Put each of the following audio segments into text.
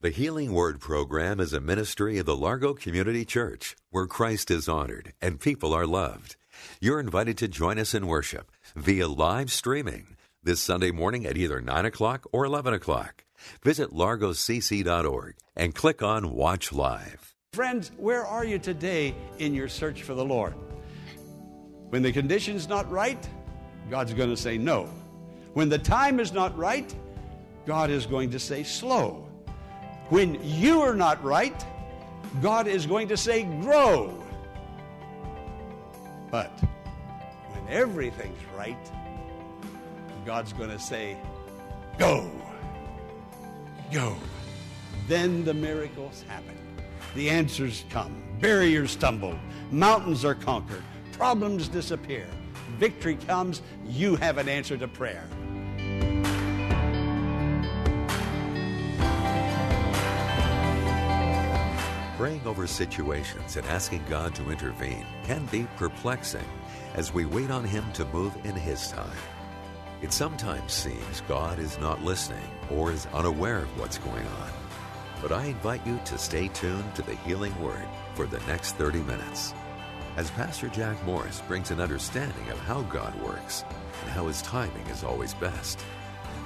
The Healing Word program is a ministry of the Largo Community Church where Christ is honored and people are loved. You're invited to join us in worship via live streaming this Sunday morning at either 9 o'clock or 11 o'clock. Visit largocc.org and click on Watch Live. Friends, where are you today in your search for the Lord? When the condition's not right, God's going to say no. When the time is not right, God is going to say slow. When you are not right, God is going to say grow. But when everything's right, God's going to say go. Go. Then the miracles happen. The answers come. Barriers tumble. Mountains are conquered. Problems disappear. Victory comes. You have an answer to prayer. Praying over situations and asking God to intervene can be perplexing as we wait on Him to move in His time. It sometimes seems God is not listening or is unaware of what's going on. But I invite you to stay tuned to the Healing Word for the next 30 minutes as Pastor Jack Morris brings an understanding of how God works and how His timing is always best.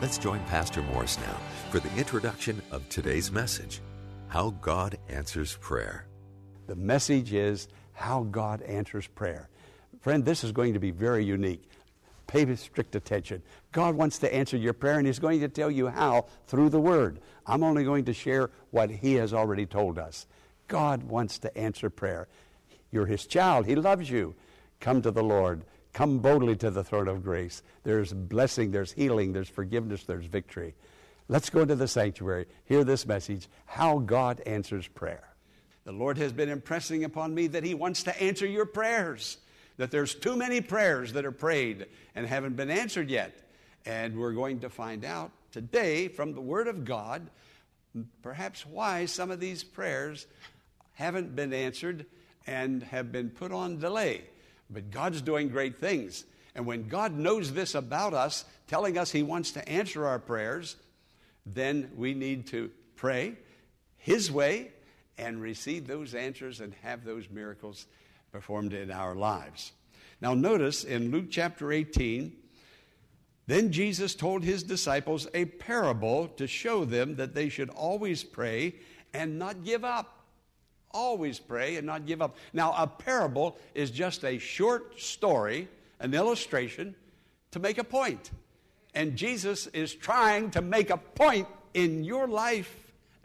Let's join Pastor Morris now for the introduction of today's message How God Answers Prayer. The message is how God answers prayer. Friend, this is going to be very unique. Pay strict attention. God wants to answer your prayer, and He's going to tell you how through the Word. I'm only going to share what He has already told us. God wants to answer prayer. You're His child, He loves you. Come to the Lord. Come boldly to the throne of grace. There's blessing, there's healing, there's forgiveness, there's victory. Let's go into the sanctuary. Hear this message how God answers prayer. The Lord has been impressing upon me that He wants to answer your prayers, that there's too many prayers that are prayed and haven't been answered yet. And we're going to find out today from the Word of God perhaps why some of these prayers haven't been answered and have been put on delay. But God's doing great things. And when God knows this about us, telling us He wants to answer our prayers, then we need to pray His way and receive those answers and have those miracles performed in our lives. Now, notice in Luke chapter 18, then Jesus told his disciples a parable to show them that they should always pray and not give up. Always pray and not give up. Now, a parable is just a short story, an illustration to make a point. And Jesus is trying to make a point in your life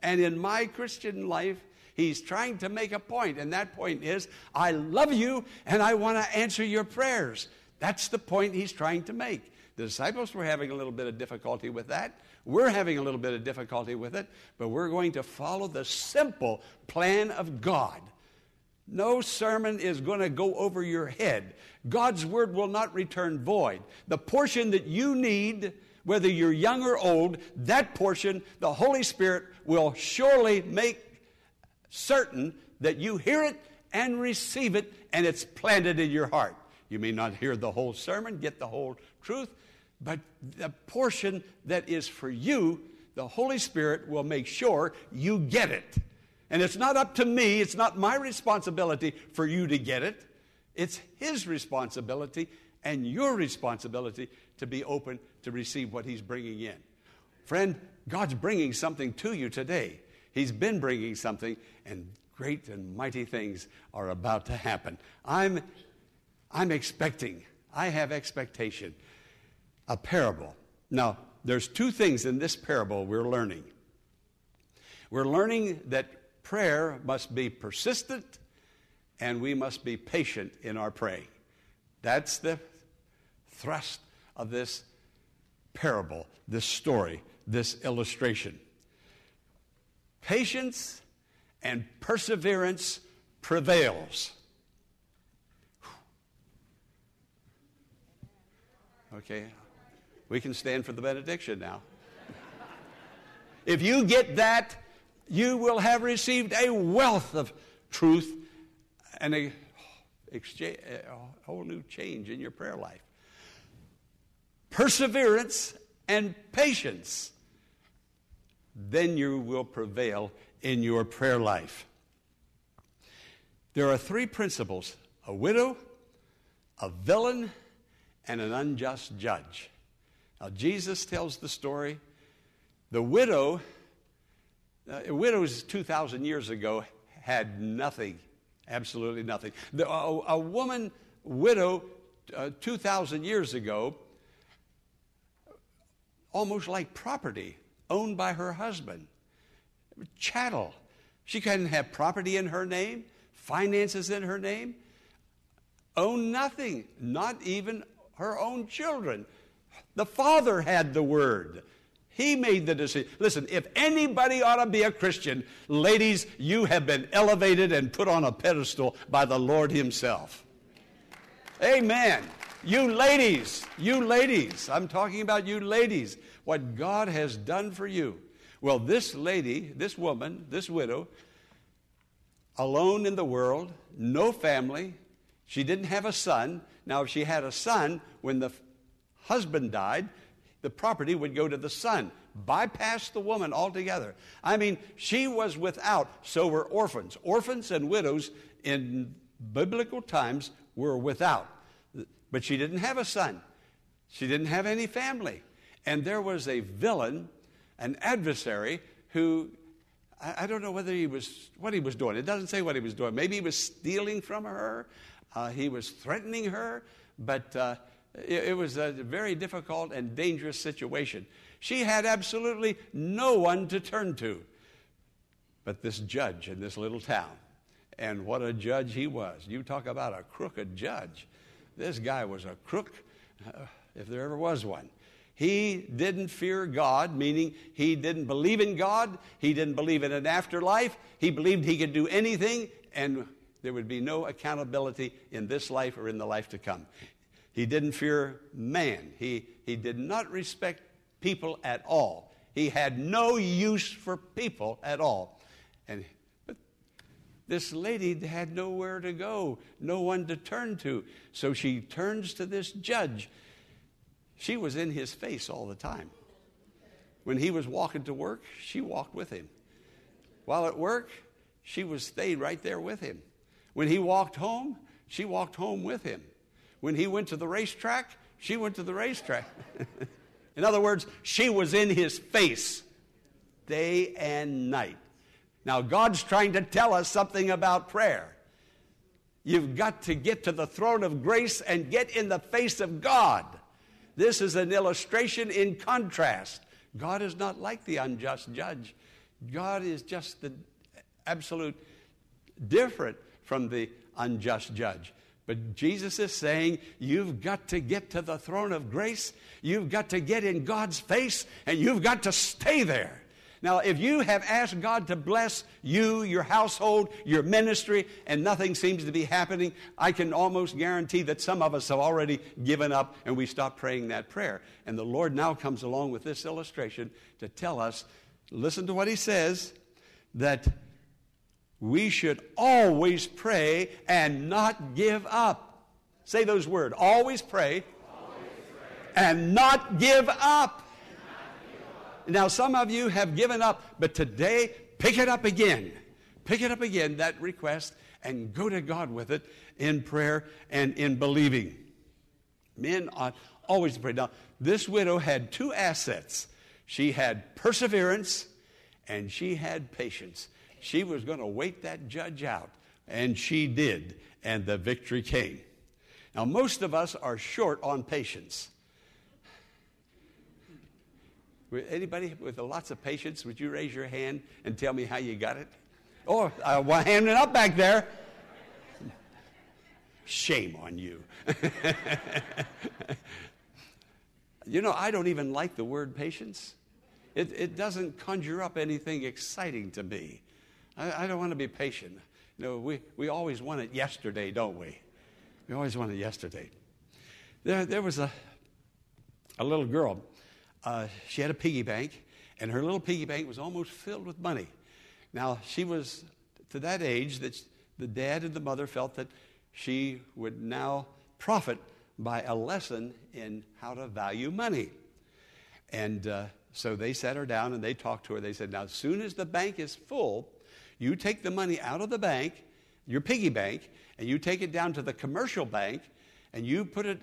and in my Christian life. He's trying to make a point, and that point is I love you and I want to answer your prayers. That's the point he's trying to make. The disciples were having a little bit of difficulty with that. We're having a little bit of difficulty with it, but we're going to follow the simple plan of God. No sermon is going to go over your head. God's word will not return void. The portion that you need, whether you're young or old, that portion, the Holy Spirit will surely make certain that you hear it and receive it, and it's planted in your heart. You may not hear the whole sermon, get the whole truth, but the portion that is for you, the Holy Spirit will make sure you get it. And it's not up to me, it's not my responsibility for you to get it. It's His responsibility and your responsibility to be open to receive what He's bringing in. Friend, God's bringing something to you today. He's been bringing something, and great and mighty things are about to happen. I'm, I'm expecting, I have expectation. A parable. Now, there's two things in this parable we're learning. We're learning that prayer must be persistent and we must be patient in our praying. That's the thrust of this parable, this story, this illustration. patience and perseverance prevails. Okay, we can stand for the benediction now. if you get that, you will have received a wealth of truth and a, exchange, a whole new change in your prayer life. Perseverance and patience, then you will prevail in your prayer life. There are three principles a widow, a villain, and an unjust judge. Now, Jesus tells the story. The widow, uh, widows 2,000 years ago had nothing, absolutely nothing. The, a, a, woman widow uh, 2,000 years ago, almost like property owned by her husband, chattel. She couldn't have property in her name, finances in her name, own nothing, not even her own children. The father had the word. He made the decision. Listen, if anybody ought to be a Christian, ladies, you have been elevated and put on a pedestal by the Lord Himself. Amen. You ladies, you ladies, I'm talking about you ladies, what God has done for you. Well, this lady, this woman, this widow, alone in the world, no family, she didn't have a son. Now, if she had a son, when the husband died, the property would go to the son. Bypass the woman altogether. I mean, she was without, so were orphans. Orphans and widows in biblical times were without. But she didn't have a son, she didn't have any family. And there was a villain, an adversary, who I, don't know whether he was what he was doing. It doesn't say what he was doing. Maybe he was stealing from her. Uh, he was threatening her, but uh, it, it was a very difficult and dangerous situation. She had absolutely no one to turn to but this judge in this little town. And what a judge he was. You talk about a crooked judge. This guy was a crook, uh, if there ever was one. He didn't fear God, meaning he didn't believe in God. He didn't believe in an afterlife. He believed he could do anything, and there would be no accountability in this life or in the life to come. He didn't fear man. He, he did not respect people at all. He had no use for people at all. And but this lady had nowhere to go, no one to turn to. So she turns to this judge. She was in his face all the time. When he was walking to work, she walked with him. While at work, she was stayed right there with him. When he walked home, she walked home with him. When he went to the racetrack, she went to the racetrack. in other words, she was in his face day and night. Now, God's trying to tell us something about prayer. You've got to get to the throne of grace and get in the face of God. This is an illustration in contrast. God is not like the unjust judge. God is just the absolute different from the unjust judge. But Jesus is saying, you've got to get to the throne of grace. You've got to get in God's face and you've got to stay there. Now, if you have asked God to bless you, your household, your ministry, and nothing seems to be happening, I can almost guarantee that some of us have already given up and we stop praying that prayer. And the Lord now comes along with this illustration to tell us listen to what He says that we should always pray and not give up. Say those words always pray, always pray. and not give up. Now, some of you have given up, but today, pick it up again. Pick it up again, that request, and go to God with it in prayer and in believing. Men ought always to pray. Now, this widow had two assets she had perseverance and she had patience. She was going to wait that judge out, and she did, and the victory came. Now, most of us are short on patience. Anybody with lots of patience, would you raise your hand and tell me how you got it? Oh, uh, one hand it up back there. Shame on you. you know, I don't even like the word patience. it, it doesn't conjure up anything exciting to me. I, I don't want to be patient. You know, we, we always want it yesterday, don't we? We always want it yesterday. There, there was a, a little girl. Uh, she had a piggy bank, and her little piggy bank was almost filled with money. Now, she was to that age that the dad and the mother felt that she would now profit by a lesson in how to value money. And uh, so they sat her down and they talked to her. They said, Now, as soon as the bank is full, you take the money out of the bank, your piggy bank, and you take it down to the commercial bank and you put it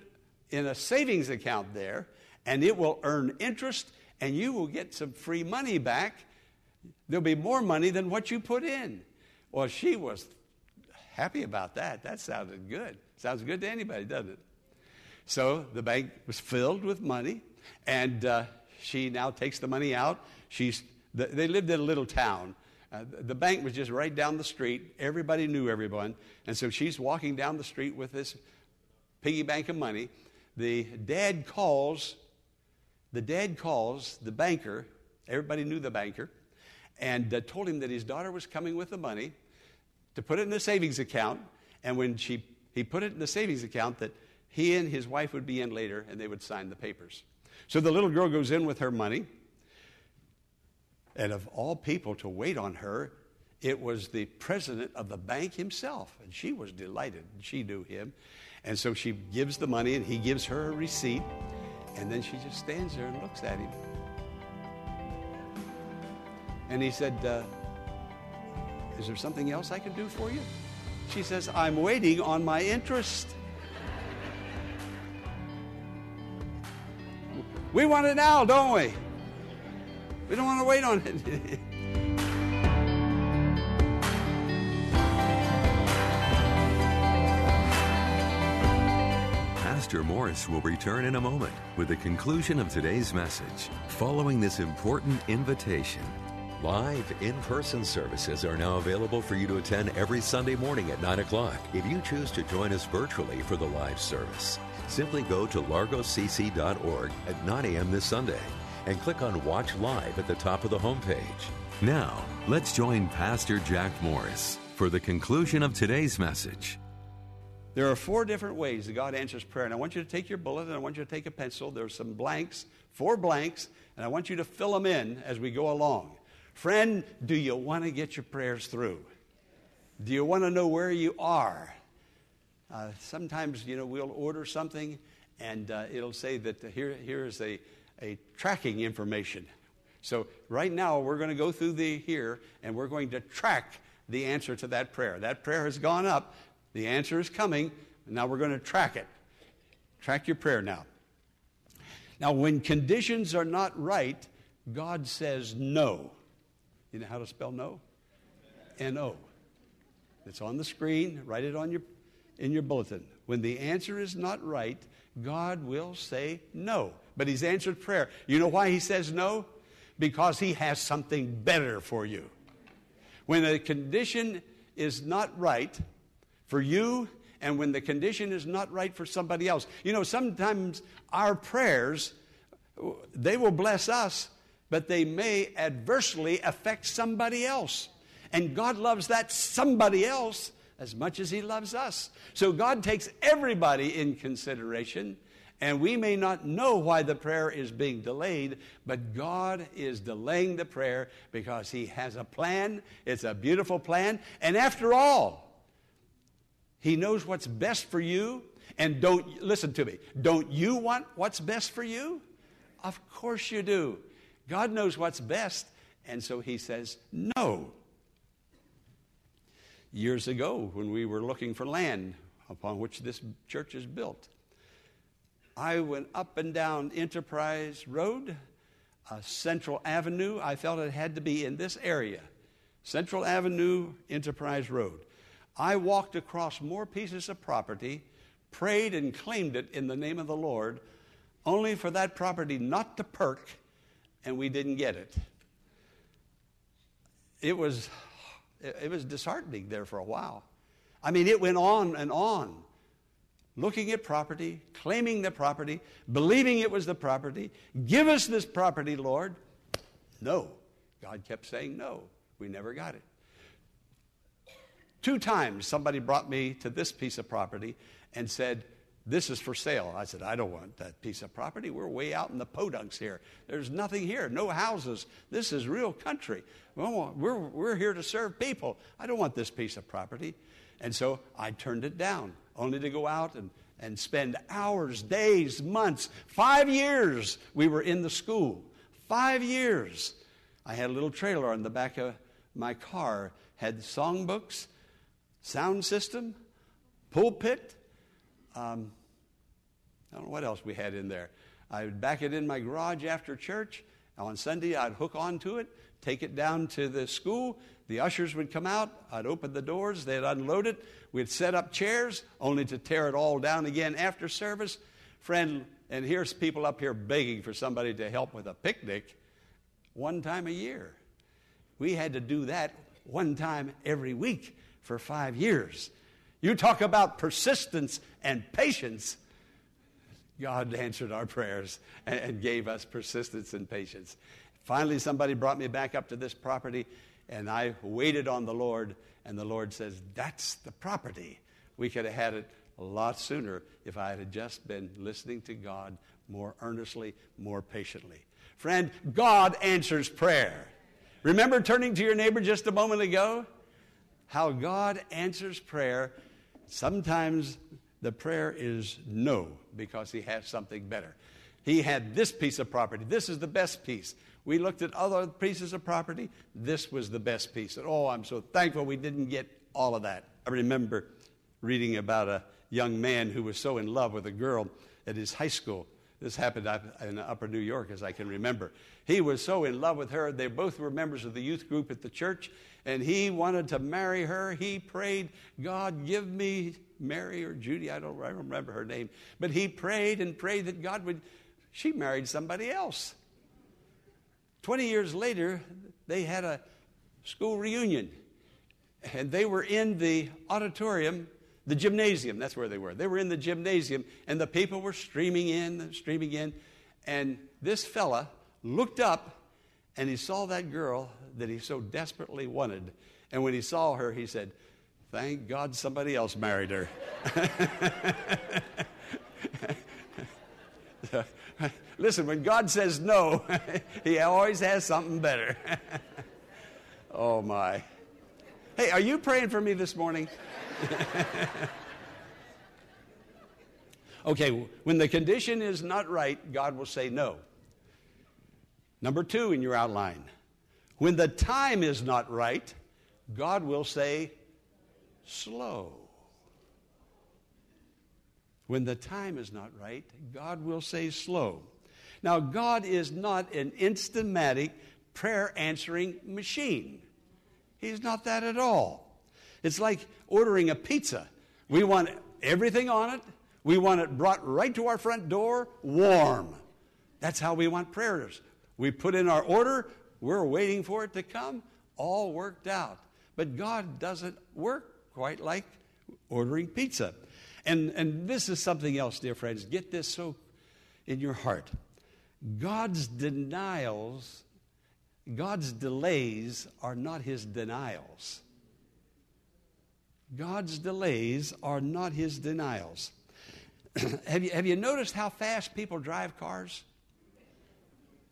in a savings account there, and it will earn interest and you will get some free money back. There'll be more money than what you put in. Well, she was happy about that. That sounded good. Sounds good to anybody, doesn't it? So the bank was filled with money, and uh, she now takes the money out. She's, they lived in a little town. Uh, the bank was just right down the street. Everybody knew everyone. And so she's walking down the street with this piggy bank of money. The dad calls, the dad calls the banker. Everybody knew the banker. And uh, told him that his daughter was coming with the money to put it in the savings account. And when she, he put it in the savings account, that he and his wife would be in later and they would sign the papers. So the little girl goes in with her money. And of all people to wait on her, it was the president of the bank himself. And she was delighted. She knew him. And so she gives the money and he gives her a receipt. And then she just stands there and looks at him. And he said, uh, Is there something else I can do for you? She says, I'm waiting on my interest. We want it now, don't we? We don't want to wait on it. Pastor Morris will return in a moment with the conclusion of today's message. Following this important invitation, live in person services are now available for you to attend every Sunday morning at 9 o'clock if you choose to join us virtually for the live service. Simply go to largocc.org at 9 a.m. this Sunday and click on Watch Live at the top of the homepage. Now, let's join Pastor Jack Morris for the conclusion of today's message. There are four different ways that God answers prayer. And I want you to take your bullet and I want you to take a pencil. There are some blanks, four blanks, and I want you to fill them in as we go along. Friend, do you want to get your prayers through? Do you want to know where you are? Uh, sometimes, you know, we'll order something and uh, it'll say that here, here is a, a tracking information. So right now we're going to go through the here and we're going to track the answer to that prayer. That prayer has gone up. The answer is coming. Now we're going to track it. Track your prayer now. Now, when conditions are not right, God says no. You know how to spell no? N O. It's on the screen. Write it on your, in your bulletin. When the answer is not right, God will say no. But He's answered prayer. You know why He says no? Because He has something better for you. When a condition is not right, for you and when the condition is not right for somebody else. You know, sometimes our prayers, they will bless us, but they may adversely affect somebody else. And God loves that somebody else as much as He loves us. So God takes everybody in consideration. And we may not know why the prayer is being delayed, but God is delaying the prayer because He has a plan. It's a beautiful plan. And after all, he knows what's best for you. And don't, listen to me, don't you want what's best for you? Of course you do. God knows what's best. And so he says, no. Years ago, when we were looking for land upon which this church is built, I went up and down Enterprise Road, uh, Central Avenue. I felt it had to be in this area. Central Avenue, Enterprise Road. I walked across more pieces of property, prayed and claimed it in the name of the Lord, only for that property not to perk, and we didn't get it. It was, it was disheartening there for a while. I mean, it went on and on, looking at property, claiming the property, believing it was the property. Give us this property, Lord. No. God kept saying no. We never got it. Two times somebody brought me to this piece of property and said, This is for sale. I said, I don't want that piece of property. We're way out in the podunks here. There's nothing here, no houses. This is real country. We're, here to serve people. I don't want this piece of property. And so I turned it down, only to go out and, and spend hours, days, months, five years we were in the school. Five years. I had a little trailer on the back of my car, had songbooks, sound system, pulpit. Um, I don't know what else we had in there. I would back it in my garage after church. On Sunday, I'd hook onto it, take it down to the school. The ushers would come out. I'd open the doors. They'd unload it. We'd set up chairs, only to tear it all down again after service. Friend, and here's people up here begging for somebody to help with a picnic one time a year. We had to do that one time every week for five years. You talk about persistence and patience. God answered our prayers and gave us persistence and patience. Finally, somebody brought me back up to this property, and I waited on the Lord, and the Lord says, That's the property. We could have had it a lot sooner if I had just been listening to God more earnestly, more patiently. Friend, God answers prayer. Remember turning to your neighbor just a moment ago? How God answers prayer. Sometimes the prayer is no because he has something better. He had this piece of property. This is the best piece. We looked at other pieces of property. This was the best piece. And oh, I'm so thankful we didn't get all of that. I remember reading about a young man who was so in love with a girl at his high school. This happened in upper New York, as I can remember. He was so in love with her. They both were members of the youth group at the church, and he wanted to marry her. He prayed, God, give me Mary or Judy. I don't, I don't remember her name. But he prayed and prayed that God would. She married somebody else. 20 years later, they had a school reunion, and they were in the auditorium the gymnasium, that's where they were. They were in the gymnasium, and the people were streaming in, streaming in. And this fella looked up and he saw that girl that he so desperately wanted. And when he saw her, he said, Thank God somebody else married her. Listen, when God says no, he always has something better. oh, my. Hey, are you praying for me this morning? okay, when the condition is not right, God will say no. Number two in your outline, when the time is not right, God will say slow. When the time is not right, God will say slow. Now, God is not an instamatic prayer answering machine. He's not that at all. It's like ordering a pizza. We want everything on it. We want it brought right to our front door, warm. That's how we want prayers. We put in our order, we're waiting for it to come, all worked out. But God doesn't work quite like ordering pizza. And, and this is something else, dear friends. Get this so in your heart. God's denials, God's delays are not his denials. God's delays are not his denials. have, you, have you noticed how fast people drive cars?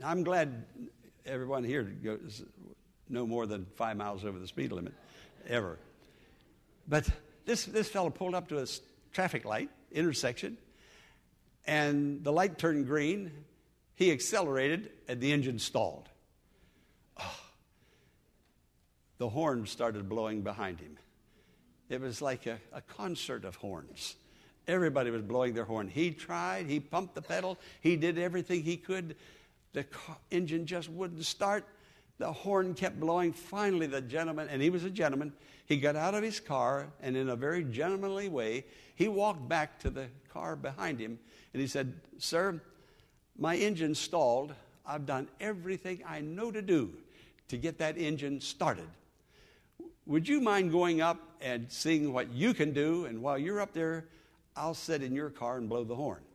I'm glad everyone here goes no more than five miles over the speed limit, ever. But this, this fellow pulled up to a traffic light intersection, and the light turned green. He accelerated, and the engine stalled. Oh, the horn started blowing behind him. It was like a, a concert of horns. Everybody was blowing their horn. He tried, he pumped the pedal, he did everything he could. The car, engine just wouldn't start. The horn kept blowing. Finally, the gentleman, and he was a gentleman, he got out of his car and, in a very gentlemanly way, he walked back to the car behind him and he said, Sir, my engine stalled. I've done everything I know to do to get that engine started. Would you mind going up and seeing what you can do? And while you're up there, I'll sit in your car and blow the horn.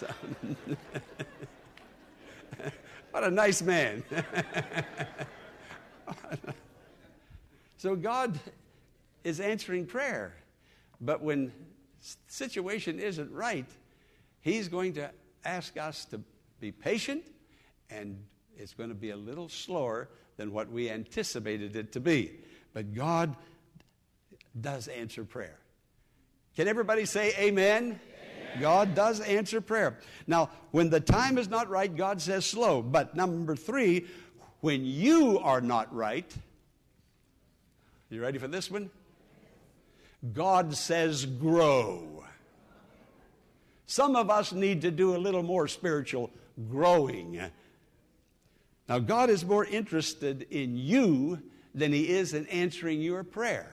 what a nice man. so God is answering prayer. But when situation isn't right, He's going to ask us to be patient, and it's going to be a little slower than what we anticipated it to be. But God does answer prayer. Can everybody say amen? amen? God does answer prayer. Now, when the time is not right, God says slow. But number three, when you are not right, you ready for this one? God says grow. Some of us need to do a little more spiritual growing. Now, God is more interested in you than He is in answering your prayer.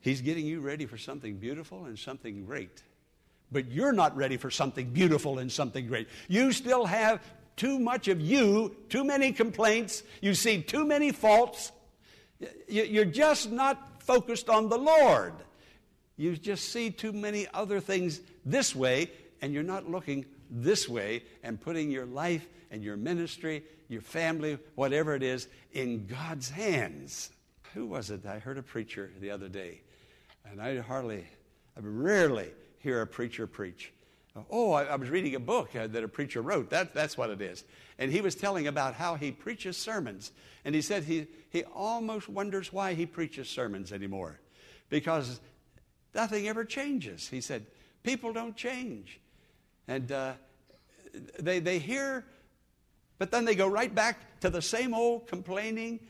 He's getting you ready for something beautiful and something great. But you're not ready for something beautiful and something great. You still have too much of you, too many complaints, you see too many faults. You're just not focused on the Lord. You just see too many other things this way, and you're not looking this way and putting your life and your ministry, your family, whatever it is, in God's hands. Who was it? I heard a preacher the other day, and I hardly, I rarely hear a preacher preach. Oh, I, I was reading a book uh, that a preacher wrote. That, that's what it is. And he was telling about how he preaches sermons. And he said he, he almost wonders why he preaches sermons anymore. Because nothing ever changes. He said, people don't change. And uh, they, they hear, but then they go right back to the same old complaining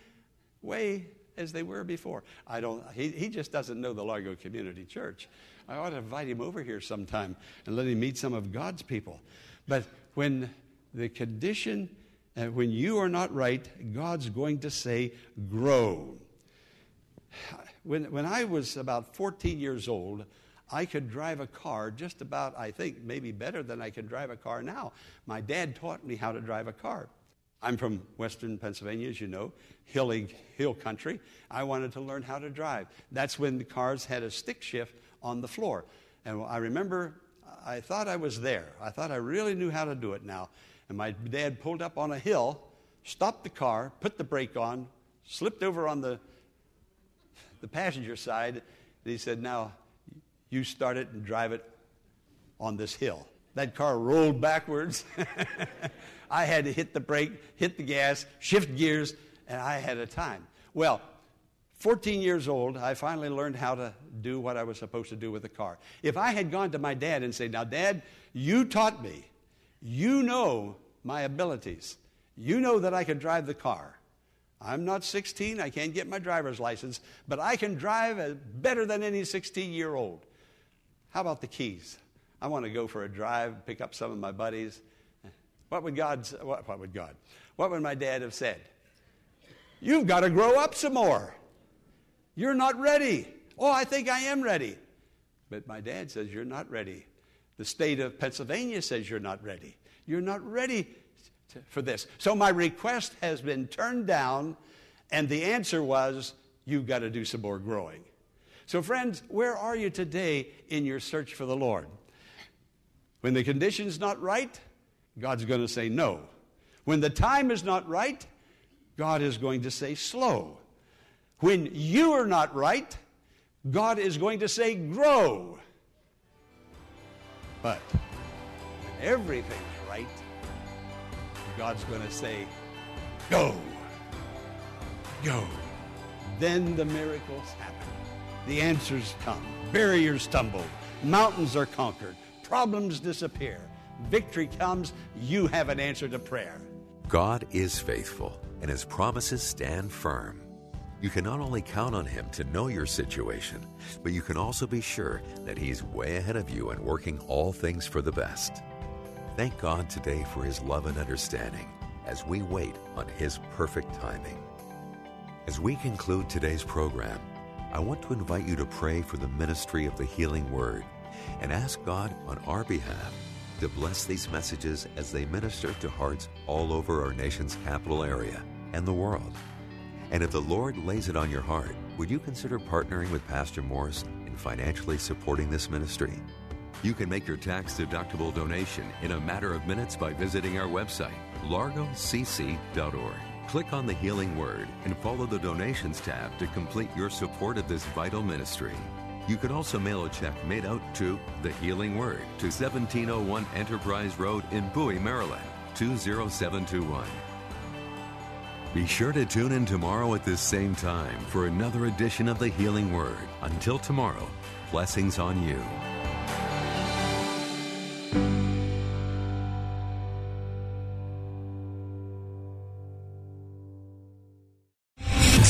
way as they were before. I don't, he, he just doesn't know the Largo Community Church. I ought to invite him over here sometime and let him meet some of God's people. But when the condition, uh, when you are not right, God's going to say, grow. When, when I was about 14 years old, I could drive a car just about, I think, maybe better than I can drive a car now. My dad taught me how to drive a car. I'm from western Pennsylvania, as you know, hilly hill country. I wanted to learn how to drive. That's when the cars had a stick shift on the floor. And I remember I thought I was there. I thought I really knew how to do it now. And my dad pulled up on a hill, stopped the car, put the brake on, slipped over on the, the passenger side, he said, Now, you start it and drive it on this hill. That car rolled backwards. I had to hit the brake, hit the gas, shift gears, and I had a time. Well, 14 years old, I finally learned how to do what I was supposed to do with the car. If I had gone to my dad and said, Now, Dad, you taught me, you know my abilities, you know that I can drive the car. I'm not 16, I can't get my driver's license, but I can drive better than any 16 year old. How about the keys? I want to go for a drive, pick up some of my buddies. What would God, what, what would God, what would my dad have said? You've got to grow up some more. You're not ready. Oh, I think I am ready. But my dad says, You're not ready. The state of Pennsylvania says you're not ready. You're not ready to, for this. So my request has been turned down, and the answer was, You've got to do some more growing. So, friends, where are you today in your search for the Lord? When the condition's not right, God's going to say no. When the time is not right, God is going to say slow. When you are not right, God is going to say grow. But right, God's going to say go. Go. Then the miracles happen. The answers come. Barriers tumble. Mountains are conquered. Problems disappear. Victory comes. You have an answer to prayer. God is faithful, and his promises stand firm. You can not only count on Him to know your situation, but you can also be sure that He's way ahead of you and working all things for the best. Thank God today for His love and understanding as we wait on His perfect timing. As we conclude today's program, I want to invite you to pray for the ministry of the healing word and ask God on our behalf to bless these messages as they minister to hearts all over our nation's capital area and the world. And if the Lord lays it on your heart, would you consider partnering with Pastor Morris in financially supporting this ministry? You can make your tax deductible donation in a matter of minutes by visiting our website, largocc.org. Click on the Healing Word and follow the Donations tab to complete your support of this vital ministry. You can also mail a check made out to The Healing Word to 1701 Enterprise Road in Bowie, Maryland, 20721. Be sure to tune in tomorrow at this same time for another edition of The Healing Word. Until tomorrow, blessings on you.